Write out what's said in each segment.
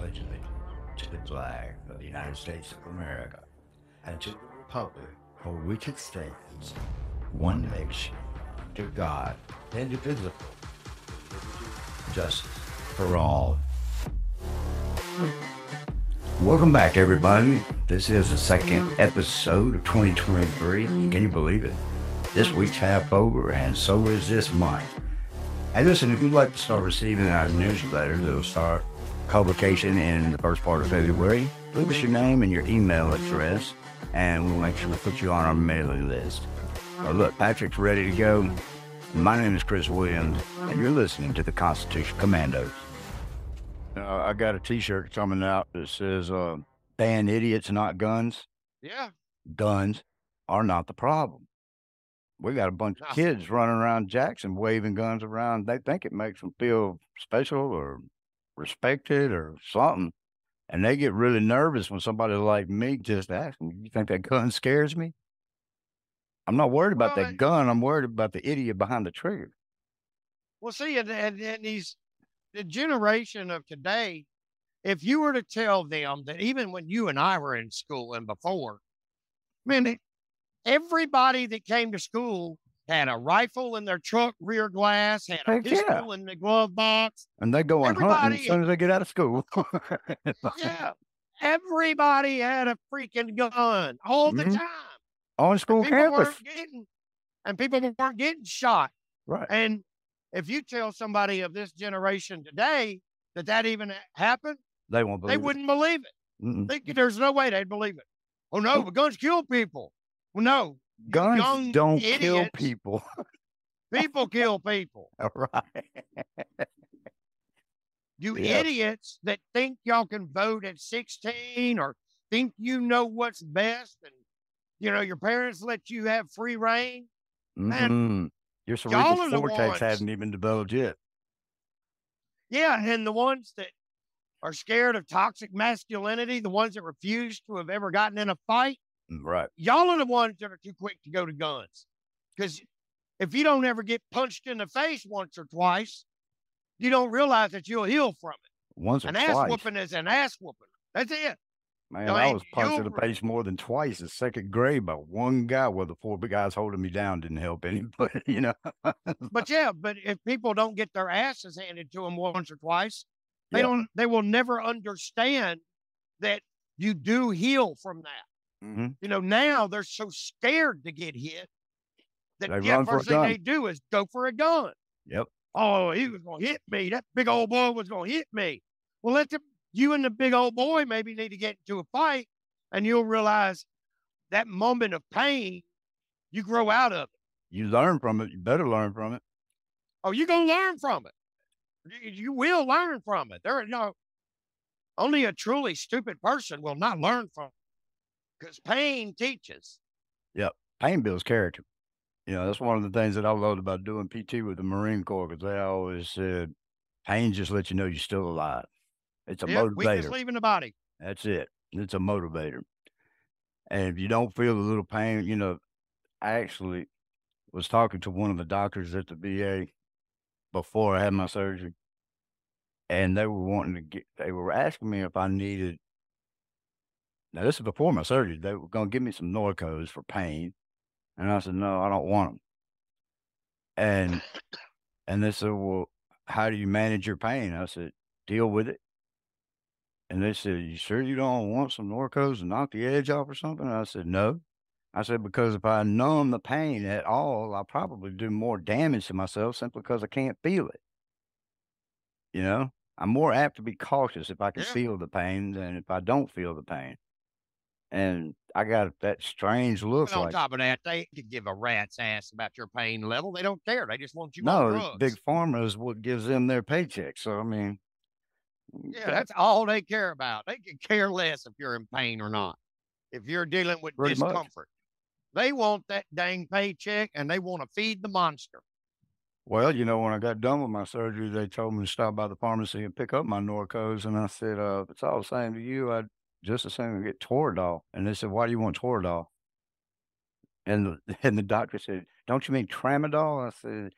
to the flag of the United States of America and to the republic for which it stands, one nation, to God, indivisible, justice for all. Welcome back, everybody. This is the second episode of 2023. Can you believe it? This week's half over, and so is this month. And listen, if you'd like to start receiving our newsletter it'll start publication in the first part of February, leave us your name and your email address, and we'll make sure we put you on our mailing list. Look, Patrick's ready to go. My name is Chris Williams, and you're listening to the Constitution Commandos. Uh, I got a T-shirt coming out that says uh, "Ban idiots, not guns." Yeah. Guns are not the problem. We got a bunch of kids running around Jackson waving guns around. They think it makes them feel special or respected or something. And they get really nervous when somebody like me just asks them, You think that gun scares me? I'm not worried about Well, that I- gun. I'm worried about the idiot behind the trigger. Well, see, and, and, and these, the generation of today, if you were to tell them that even when you and I were in school and before, man, it- everybody that came to school had a rifle in their truck rear glass, had a Heck yeah. pistol in the glove box. And they go on hunting as soon as they get out of school. Yeah. Everybody had a freaking gun all the Mhm. time. on school People campus. getting, and people weren't getting shot. Right. And if you tell somebody of this generation today that that even happened, They won't believe they wouldn't believe it. Mm-mm. They, there's no way they'd believe it. Oh no, but guns kill people. Well, no, Guns don't kill people. people kill people. All right. You Yeah. idiots that think y'all can vote at 16 or think you know what's best, and you know your parents let you have free reign. Man, Mhm. Your cerebral cortex hasn't even developed yet. Yeah, and the ones that are scared of toxic masculinity, the ones that refuse to have ever gotten in a fight, Mm, right. y'all are the ones that are too quick to go to guns. Because if you don't ever get punched in the face once or twice, you don't realize that you'll heal from it. Once or An ass whooping is an ass whooping. That's it. Man, No, I was punched in the face more than twice in second grade by one guy. Well, the four big guys holding me down didn't help any, but you know. But yeah, but if people don't get their asses handed to them once or twice, they Yeah. don't. They will never understand that you do heal from that. Hmm You know, now they're so scared to get hit that They yeah, run for a first thing they do is go for a gun. Yep. Oh, he was going to hit me. That big old boy was going to hit me. Well, let the, you and the big old boy maybe need to get into a fight, and you'll realize that moment of pain, you grow out of it. You learn from it. You better learn from it. Oh, you're going to learn from it. You, you will learn from it. There, you know, only a truly stupid person will not learn from it because pain teaches. Yep. Pain builds character. You know, that's one of the things that I loved about doing PT with the Marine Corps because they always said, pain just lets you know you're still alive. It's a Yeah, weakness motivator. leaving the body. That's it. It's a motivator. And if you don't feel a little pain, you know, I actually was talking to one of the doctors at the VA before I had my surgery, and they were wanting to get, they were asking me if I needed, now this is before my surgery, they were going to give me some Norcos for pain. And I said, no, I don't want them. And, and they said, well, how do you manage your pain? I said, deal with it. And they said, You sure you don't want some Norcos to knock the edge off or something? I said, No. I said, Because if I numb the pain at all, I'll probably do more damage to myself simply because I can't feel it. You know, I'm more apt to be cautious if I can Yeah. feel the pain than if I don't feel the pain. And I got that strange look And on like, top of that, they could give a rat's ass about your pain level. They don't care. They just want you no, drugs. big pharma is what gives them their paycheck. So, I mean, yeah, that's all they care about. They could care less if you're in pain or not. If you're dealing with Pretty much. discomfort, they want that dang paycheck and they want to feed the monster. Well, you know, when I got done with my surgery, they told me to stop by the pharmacy and pick up my Norcos. And I said, uh, if it's all the same to you, I'd just as soon get Toradol. And they said, why do you want Toradol? And the, and the doctor said, don't you mean Tramadol? I said,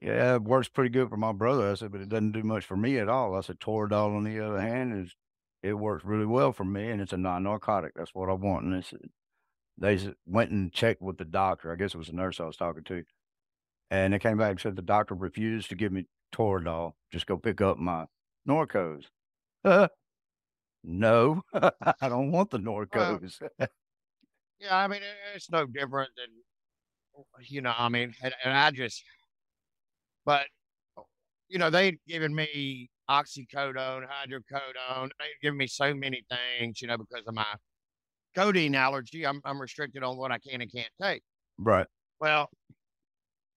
yeah, it works pretty good for my brother. I said, but it doesn't do much for me at all. I said, Toradol, on the other hand, is it works really well for me, and it's a non-narcotic. That's what I want." And they said they went and checked with the doctor. I guess it was the nurse I was talking to. And they came back and said the doctor refused to give me Toradol. Just go pick up my Norcos. No, I don't want the Well Norcos. Yeah, I mean, it's no different than you know, I mean, and and I just but, you know, they'd given me oxycodone, hydrocodone, they'd given me so many things, you know, because of my codeine allergy, I'm I'm restricted on what I can and can't take. Right. Well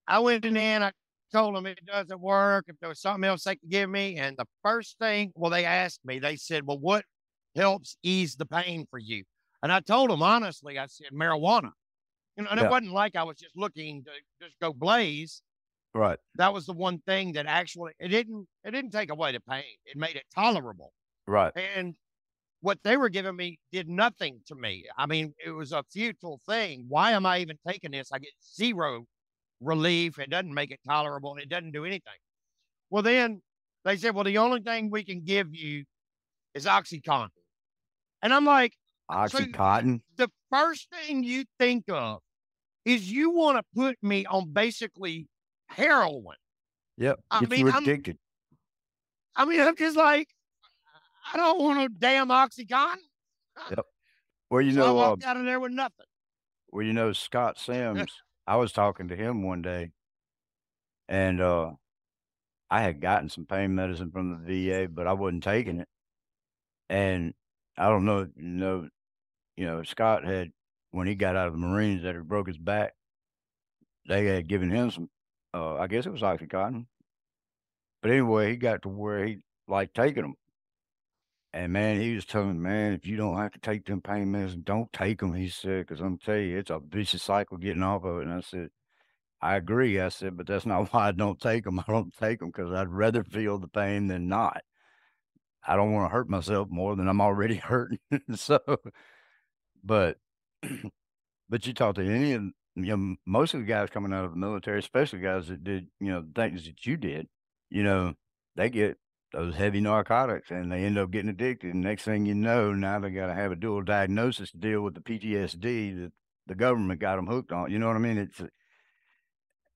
I went in and I told them it doesn't work, if there was something else they could give me, and the first thing well, they asked me, they said, "Well, what helps ease the pain for you?" And I told him honestly, I said, "Marijuana." You know, and it wasn't like I was just looking to just go blaze. Right. That was the one thing that actually it didn't it didn't take away the pain. It made it tolerable. Right. And what they were giving me did nothing to me. I mean, it was a futile thing. Why am I even taking this? I get 0 relief. It doesn't make it tolerable. It doesn't do anything. Well, then they said, "Well, the only thing we can give you is OxyContin." And I'm like, so Oxycontin? the first thing you think of is you wanna put me on basically heroin. Yep, I mean, you I'm addicted. I mean, I'm just like, I don't want no damn OxyContin. Yep. Well, you So I know, uh walked out of there with nothing. well, you know, Scott Sims, I was talking to him one day and, uh, I had gotten some pain medicine from the VA, but I wasn't taking it. And I don't know you know you know, Scott had when he got out of the Marines that he broke his back, they had given him some, uh, I guess it was OxyContin. But anyway, he got to where he liked taking them. And man, he was telling me, "Man, if you don't have to take them pain medicine, don't take 'em," he said, "'cause Imma tell you, it's a vicious cycle getting off of it." And I said, "I agree," I said, "but that's not why I don't take 'em. I don't take them because I'd rather feel the pain than not. I don't wanna hurt myself more than I'm already hurting." So but but you talk to any of you know, most of the guys coming out of the military, especially guys that did, you know, things that you did, you know, they get those heavy narcotics and they end up getting addicted, and next thing you know, now they gotta have a dual diagnosis to deal with the PTSD that the government got them hooked on, you know what I mean? It's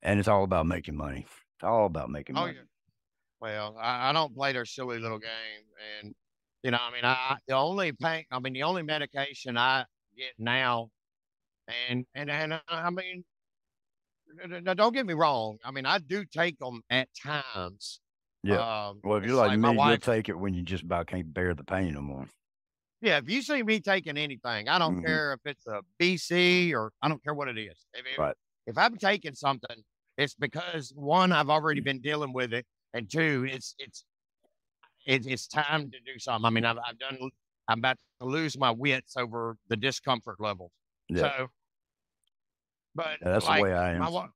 and it's all about making money. It's all about making Oh, money. yeah. Well, I I don't play their silly little game, and, you know, I mean, I the only pain I mean, the only medication I get now and and and, uh, I mean, now don't get me wrong, I mean, I do take them at times. Yeah. Um, Well, if you're like like me, my you'll wife take it when you just about can't bear the pain no more. Yeah, if you see me taking anything, I don't Mhm. care if it's a BC or I don't care what it is. If if Right. if I'm taking something, it's because 1, I've already been dealing with it, and 2, it's it's it's it's time to do something. I mean, I've I've done I'm about to lose my wits over the discomfort levels. Yeah. So but, Yeah, that's the way I am. wi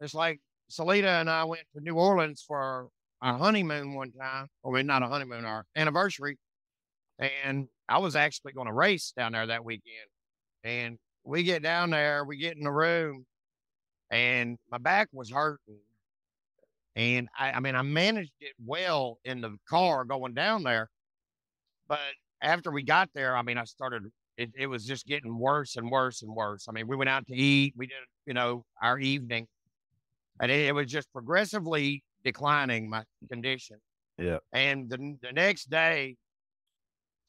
it's like Salita and I went to New Orleans for our honeymoon one time, or well, not a honeymoon, our anniversary, and I was actually gonna race down there that weekend. And we get down there, we get in the room, and my back was hurting. And I I mean, I managed it well in the car going down there, but after we got there, I mean, I started it it was just getting worse and worse and worse. I mean, we went out to eat, we did, you know, our evening, and it it was just progressively declining my condition. Yeah. And the the next day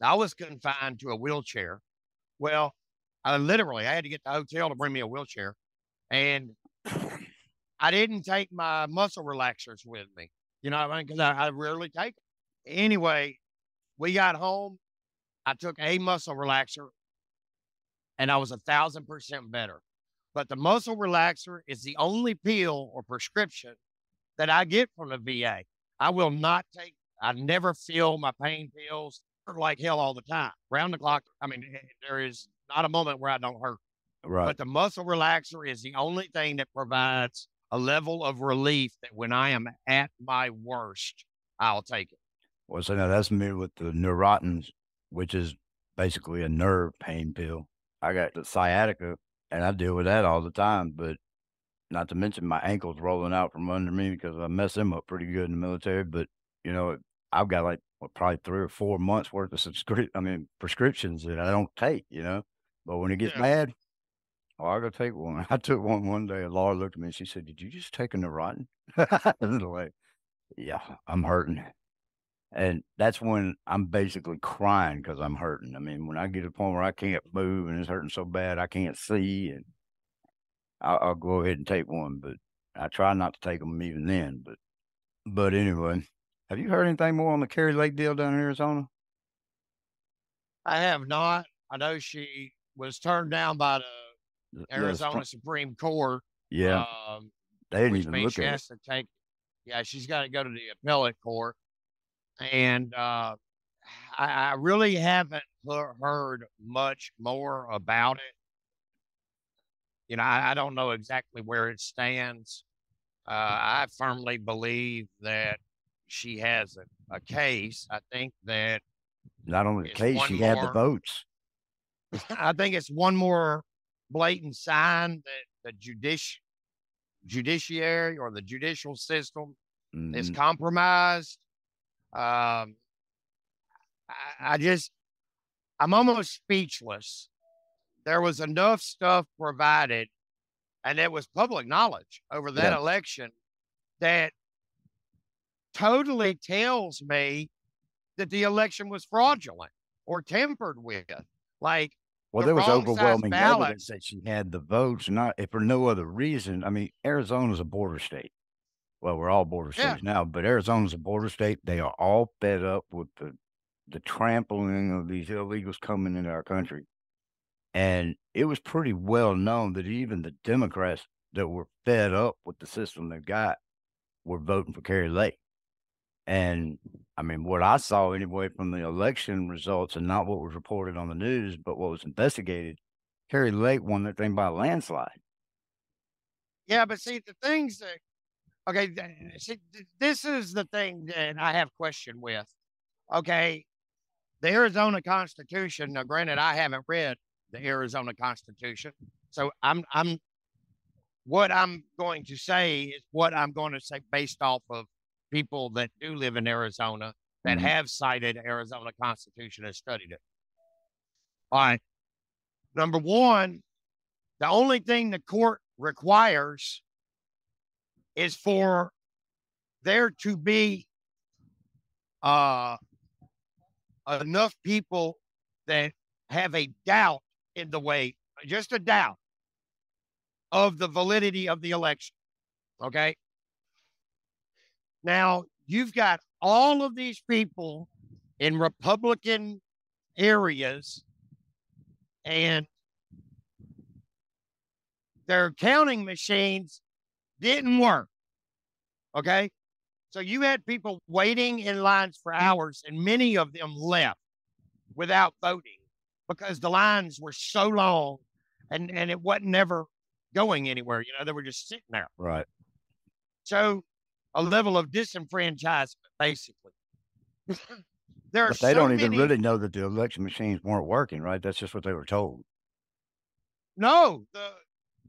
I was confined to a wheelchair. Well, I literally I had to get the hotel to bring me a wheelchair, and I didn't take my muscle relaxers with me, you know what I mean? 'Cause I I rarely take. Anyway, we got home, I took a muscle relaxer and I was a 1000% better. But the muscle relaxer is the only pill or prescription that I get from the VA. I will not take I never fill my pain pills, like hell all the time. Round the clock, I mean, eh, there is not a moment where I don't hurt. Right. But the muscle relaxer is the only thing that provides a level of relief that when I am at my worst, I'll take it. Well, so now that's me with the Neurotins, which is basically a nerve pain pill. I got the sciatica, and I deal with that all the time, but not to mention my ankles rolling out from under me because I messed them up pretty good in the military, but, you know, I've got like what, probably three or four months worth of subscription. I mean prescriptions that I don't take, you know. But when it gets Yeah. bad, oh, I go take one. I took one one day. and Laura looked at me and she said, "Did you just take a Neurontin?" I was like, "Yeah, I'm hurting." And that's when I'm basically crying because I'm hurting. I mean, when I get to the point where I can't move and it's hurting so bad I can't see, and I'll, I'll go ahead and take one. But I try not to take them even then. But but anyway, have you heard anything more on the Kari Lake deal down in Arizona? I have not. I know she was turned down by the Arizona Supr- Supreme Court. yeah, Um, they didn't even look she at it. has to take. Yeah, she's got to go to the appellate court, and uh, I, I really haven't heard much more about it. You know, I, I don't know exactly where it stands. Uh, I firmly believe that she has a, a case. I think that Not only the case, she had the votes. I think it's one more blatant sign that the judici- judiciary or the judicial system is Mhm. compromised. Um, I, I just, I'm almost speechless. There was enough stuff provided, and it was public knowledge over that Yeah. election that totally tells me that the election was fraudulent or tampered with. Like, Well, there was overwhelming evidence that she had the votes, not if for no other reason. I mean, Arizona's a border state. Well, we're all border Yeah. states now, but Arizona's a border state. They are all fed up with the the trampling of these illegals coming into our country. And it was pretty well known that even the Democrats that were fed up with the system they've got were voting for Kari Lake. And I mean, what I saw anyway from the election results and not what was reported on the news, but what was investigated, Kari Lake won that thing by a landslide. Yeah, but see the things that okay, see, this is the thing that I have question with. Okay, the Arizona Constitution. Now, granted, I haven't read the Arizona Constitution, so I'm I'm what I'm going to say is what I'm going to say based off of people that do live in Arizona that Mhm. have cited Arizona Constitution and studied it. All right. Number one, the only thing the court requires is for there to be uh, enough people that have a doubt in the way, just a doubt of the validity of the election. Okay. Now, you've got all of these people in Republican areas, and their counting machines didn't work. Okay. So you had people waiting in lines for hours, and many of them left without voting because the lines were so long and, and it wasn't ever going anywhere. You know, they were just sitting there. Right. So a level of disenfranchisement, basically. there are But they so don't even many- really know that the election machines weren't working, right? That's just what they were told. no the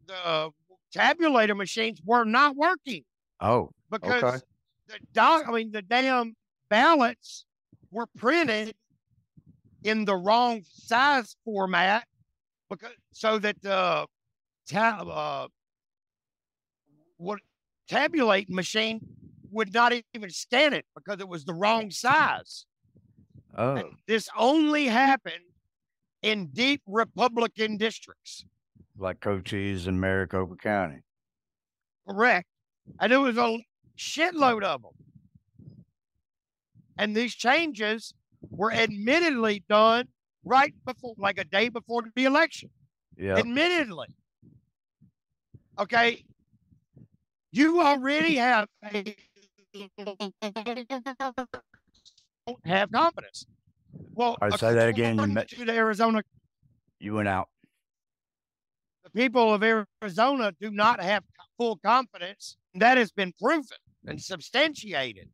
the tabulator machines were not working Oh, because the doc I mean the damn ballots were printed in the wrong size format because so that the ta- uh, what tabulate machine would not even scan it because it was the wrong size. oh, And this only happened in deep Republican districts. like Cochise and Maricopa County. Correct. And it was a shitload of them. And these changes were admittedly done right before, like a day before the election. Yeah. Admittedly. Okay. You already have don't have confidence. Well, All right, say that again, you ma- to the Arizona You went out. the people of Arizona do not have full confidence. That has been proven and substantiated.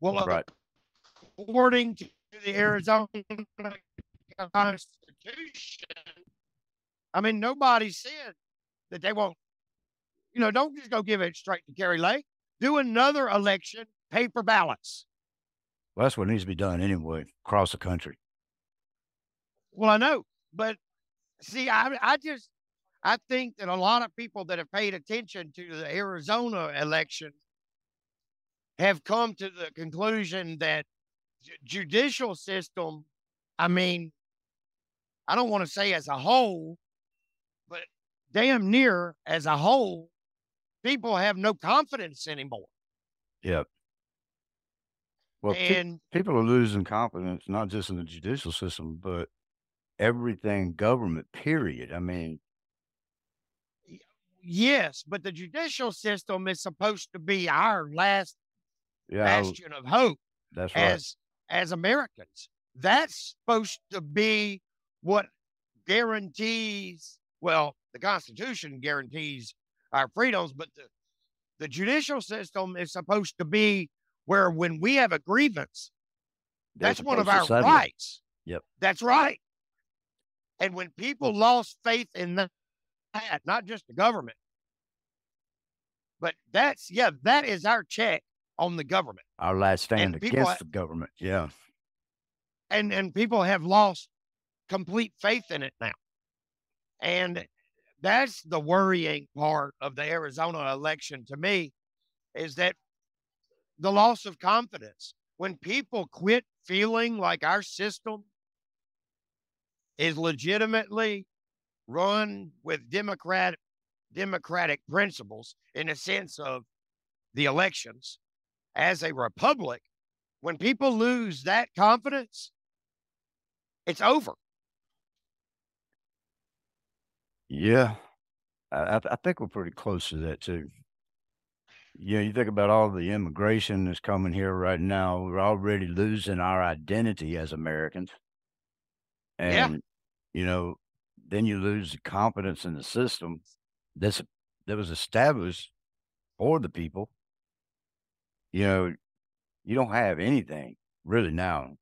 Well, Right. according to the Arizona Constitution, I mean, nobody said that they won't, you know, don't just go give it straight to Kari Lake. Do another election, paper ballots. Well, that's what needs to be done anyway, across the country. Well, I know, but see, I I just I think that a lot of people that have paid attention to the Arizona election have come to the conclusion that ju- judicial system, I mean, I don't want to say as a whole, but damn near as a whole, people have no confidence anymore. Yep. Well, pe- And people are losing confidence, not just in the judicial system, but everything government, period. I mean, yes, but the judicial system is supposed to be our last yeah, bastion of hope that's right. as as Americans. That's supposed to be what guarantees well, the Constitution guarantees our freedoms, but the, the judicial system is supposed to be where when we have a grievance, They're that's one of our rights. Yep. That's right. And when people lost faith in that, not just the government, but that's yeah, that is our check on the government. Our last stand And against ha- the government. Yeah. and and people have lost complete faith in it now. And that's the worrying part of the Arizona election to me is that the loss of confidence. When people quit feeling like our system is legitimately run with democratic democratic principles in the sense of the elections as a republic, when people lose that confidence, it's over. Yeah. I, I think we're pretty close to that too. Yeah, you think about all the immigration that's coming here right now. We're already losing our identity as Americans. Yeah. And, you know, then you lose the confidence in the system that's that was established for the people. You know, you don't have anything really now.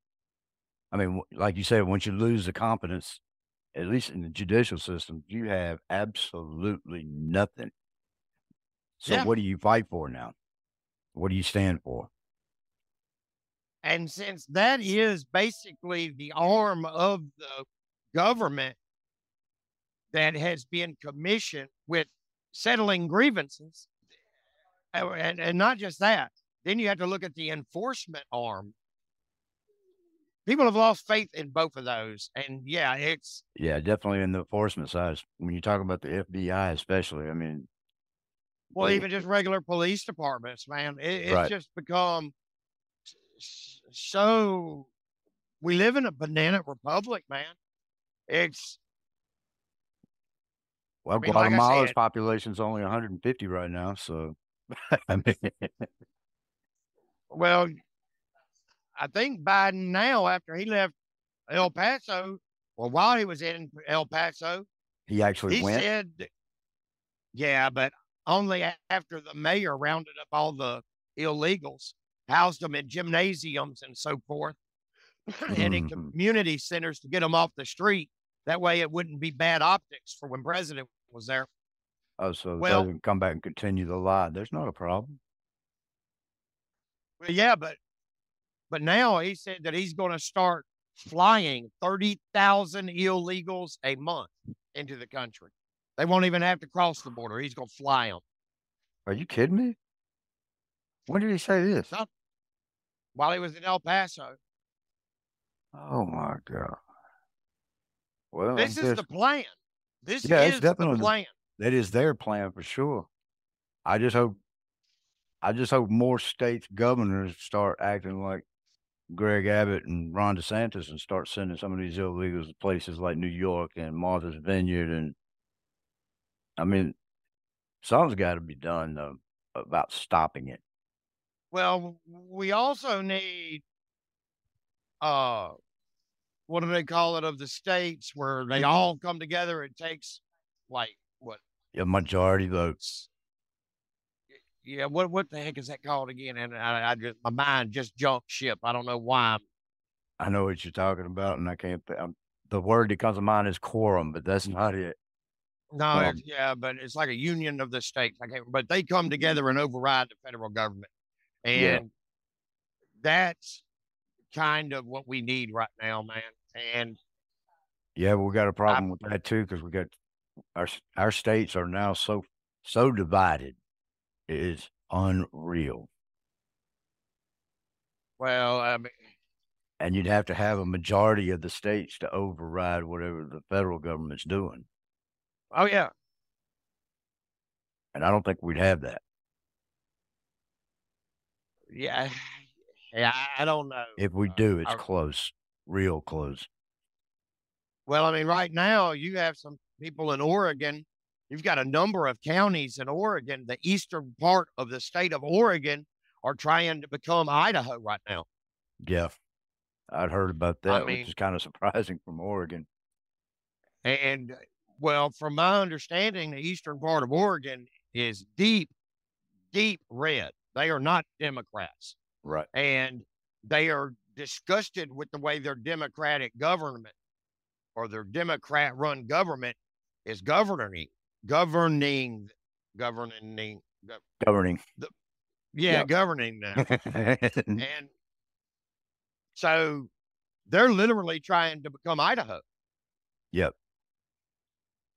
I mean, like you said, once you lose the confidence, at least in the judicial system, you have absolutely nothing. So Yeah. what do you fight for now? What do you stand for? And since that is basically the arm of the government that has been commissioned with settling grievances, uh, and, and not just that, then you have to look at the enforcement arm. People have lost faith in both of those. And yeah, it's Yeah, definitely in the enforcement side. When you talk about the FBI, especially, I mean, well, they- even just regular police departments, man. It, it's Right. just become so. We live in a banana republic, man. It's well, mean, like I Guatemala's said- population's only 150 right now, so I mean, Well, I think Biden now, after he left El Paso, or while he was in El Paso, he actually he went. said, yeah, but only after the mayor rounded up all the illegals, housed them in gymnasiums and so forth, and in Mhm. community centers to get them off the street. That way it wouldn't be bad optics for when president was there. Oh, so Well- president come back and continue the lie. There's not a problem. Well, yeah, but but now he said that he's going to start flying thirty thousand illegals a month into the country. They won't even have to cross the border. He's going to fly them Are you kidding me? When did he say this? So- while he was in El Paso. Oh my god. Well, This is the plan. This Yeah, is the definitely the- plan. that is their plan for sure. I just hope, I just hope more states governors start acting like Greg Abbott and Ron DeSantis and start sending some of these illegals to places like New York and Martha's Vineyard and. I mean, something's got to be done though about stopping it. Well, we also need uh what do they call it of the states where they all come together. It takes like what A majority votes. Yeah, what what the heck is that called again? And I, I just my mind just jumped ship. I don't know why. I know what you're talking about, and I can't. th- um, The word that comes to mind is quorum, but that's not it. No, Um, it's, yeah, but it's like a union of the states. I can't, but they come together and override the federal government, Yeah. and that's kind of what we need right now, man. And yeah, we got a problem I, with that too because we got our our states are now so so divided. Is unreal. Well, I mean, and you'd have to have a majority of the states to override whatever the federal government's doing. Oh yeah, and I don't think we'd have that. Yeah, yeah, I don't know. If we uh, do, it's close, real close. Well, I mean, right now you have some people in Oregon. You've got a number of counties in Oregon. The eastern part of the state of Oregon are trying to become Idaho right now. Yeah, I'd heard about that, I mean, which is kind of surprising from Oregon. And uh, well, from my understanding, the eastern part of Oregon is deep, deep red. They are not Democrats. Right. And they are disgusted with the way their Democratic government or their Democrat run government is governing, governing, governing, governing. The, yeah, yep. governing now. and so they're literally trying to become Idaho. Yep.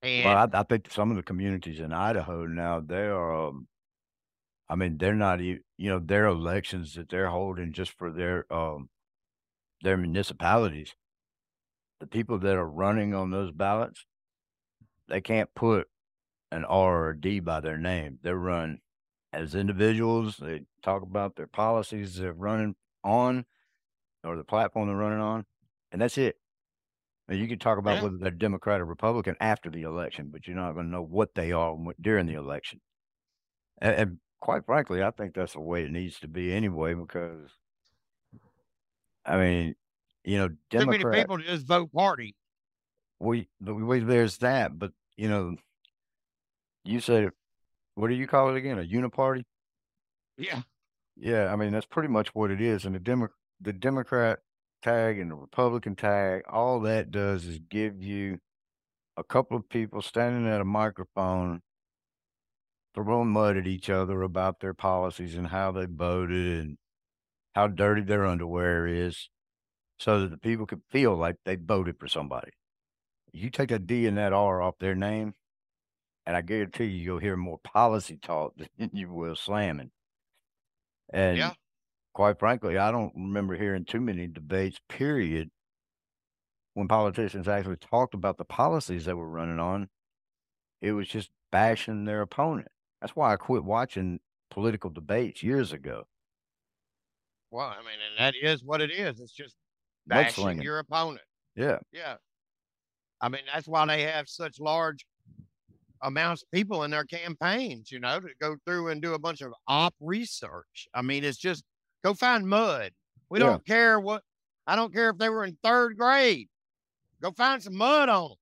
And well, I, I, think some of the communities in Idaho now they are. Um, I mean, they're not even. You know, their elections that they're holding just for their um their municipalities. The people that are running on those ballots, they can't put an R or a D by their name. They're run as individuals. They talk about their policies they're running on, or the platform they're running on, and that's it. And You can talk about Yeah. whether they're Democrat or Republican after the election, but you're not going to know what they are during the election. And, and quite frankly, I think that's the way it needs to be anyway. Because I mean, you know, Too many people just vote party. we, we there's that, but you know, you said, what do you call it again? A uniparty? Yeah. Yeah, I mean that's pretty much what it is. And the Demo- the Democrat tag and the Republican tag, all that does is give you a couple of people standing at a microphone throwing mud at each other about their policies and how they voted and how dirty their underwear is so that the people could feel like they voted for somebody. You take a D and that R off their name, and I guarantee you, you'll hear more policy talk than you will slamming. And Yeah quite frankly, I don't remember hearing too many debates, period, when politicians actually talked about the policies they were running on. It was just bashing their opponent. That's why I quit watching political debates years ago. Well, I mean, and that is what it is. It's just bashing your opponent. Yeah. Yeah. I mean, that's why they have such large amounts of people in their campaigns, you know, to go through and do a bunch of op research. I mean, it's just Go find mud. We yeah. don't care what. I don't care if they were in third grade. Go find some mud on them.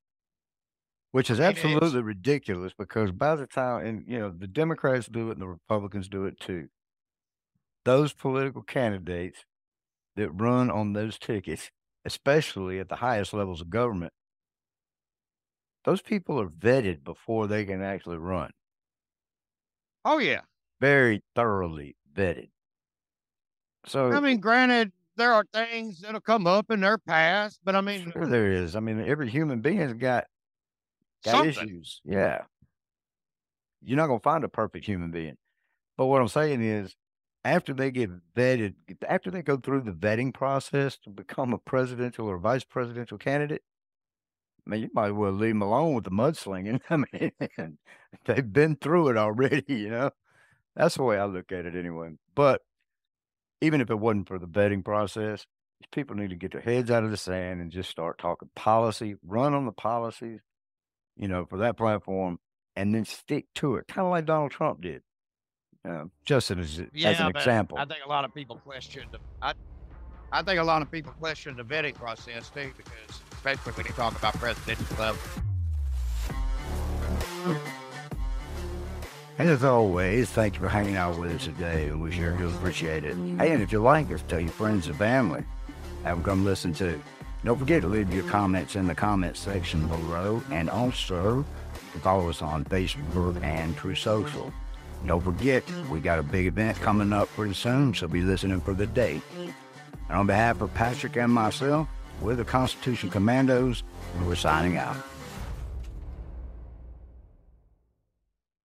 Which is absolutely ridiculous because by the time, and you know, the Democrats do it and the Republicans do it too. Those political candidates that run on those tickets, especially at the highest levels of government, those people are vetted before they can actually run. Oh, yeah. Very thoroughly vetted. So I mean, granted, there are things that'll come up in their past, but I mean, sure there is. I mean, every human being's got got something. issues. Yeah, you're not gonna find a perfect human being. But what I'm saying is, after they get vetted, after they go through the vetting process to become a presidential or vice presidential candidate, I mean, you might as well leave them alone with the mudslinging. I mean, they've been through it already. You know, that's the way I look at it anyway. But even if it wasn't for the vetting process, people need to get their heads out of the sand and just start talking policy, run on the policies, you know, for that platform, and then stick to it, kind of like Donald Trump did. Uh, just as, yeah, as an example. I think a lot of people question the. I, I think a lot of people question the vetting process too, because especially when you talk about presidential level. And as always, thank you for hanging out with us today. We sure do appreciate it. Hey, and if you like us, tell your friends and family. Have them come listen too. Don't forget to leave your comments in the comment section below. And also, follow us on Facebook and Truth Social. Don't forget, we got a big event coming up pretty soon, so be listening for the date. And on behalf of Patrick and myself, we're the Constitution Commandos, and we're signing out.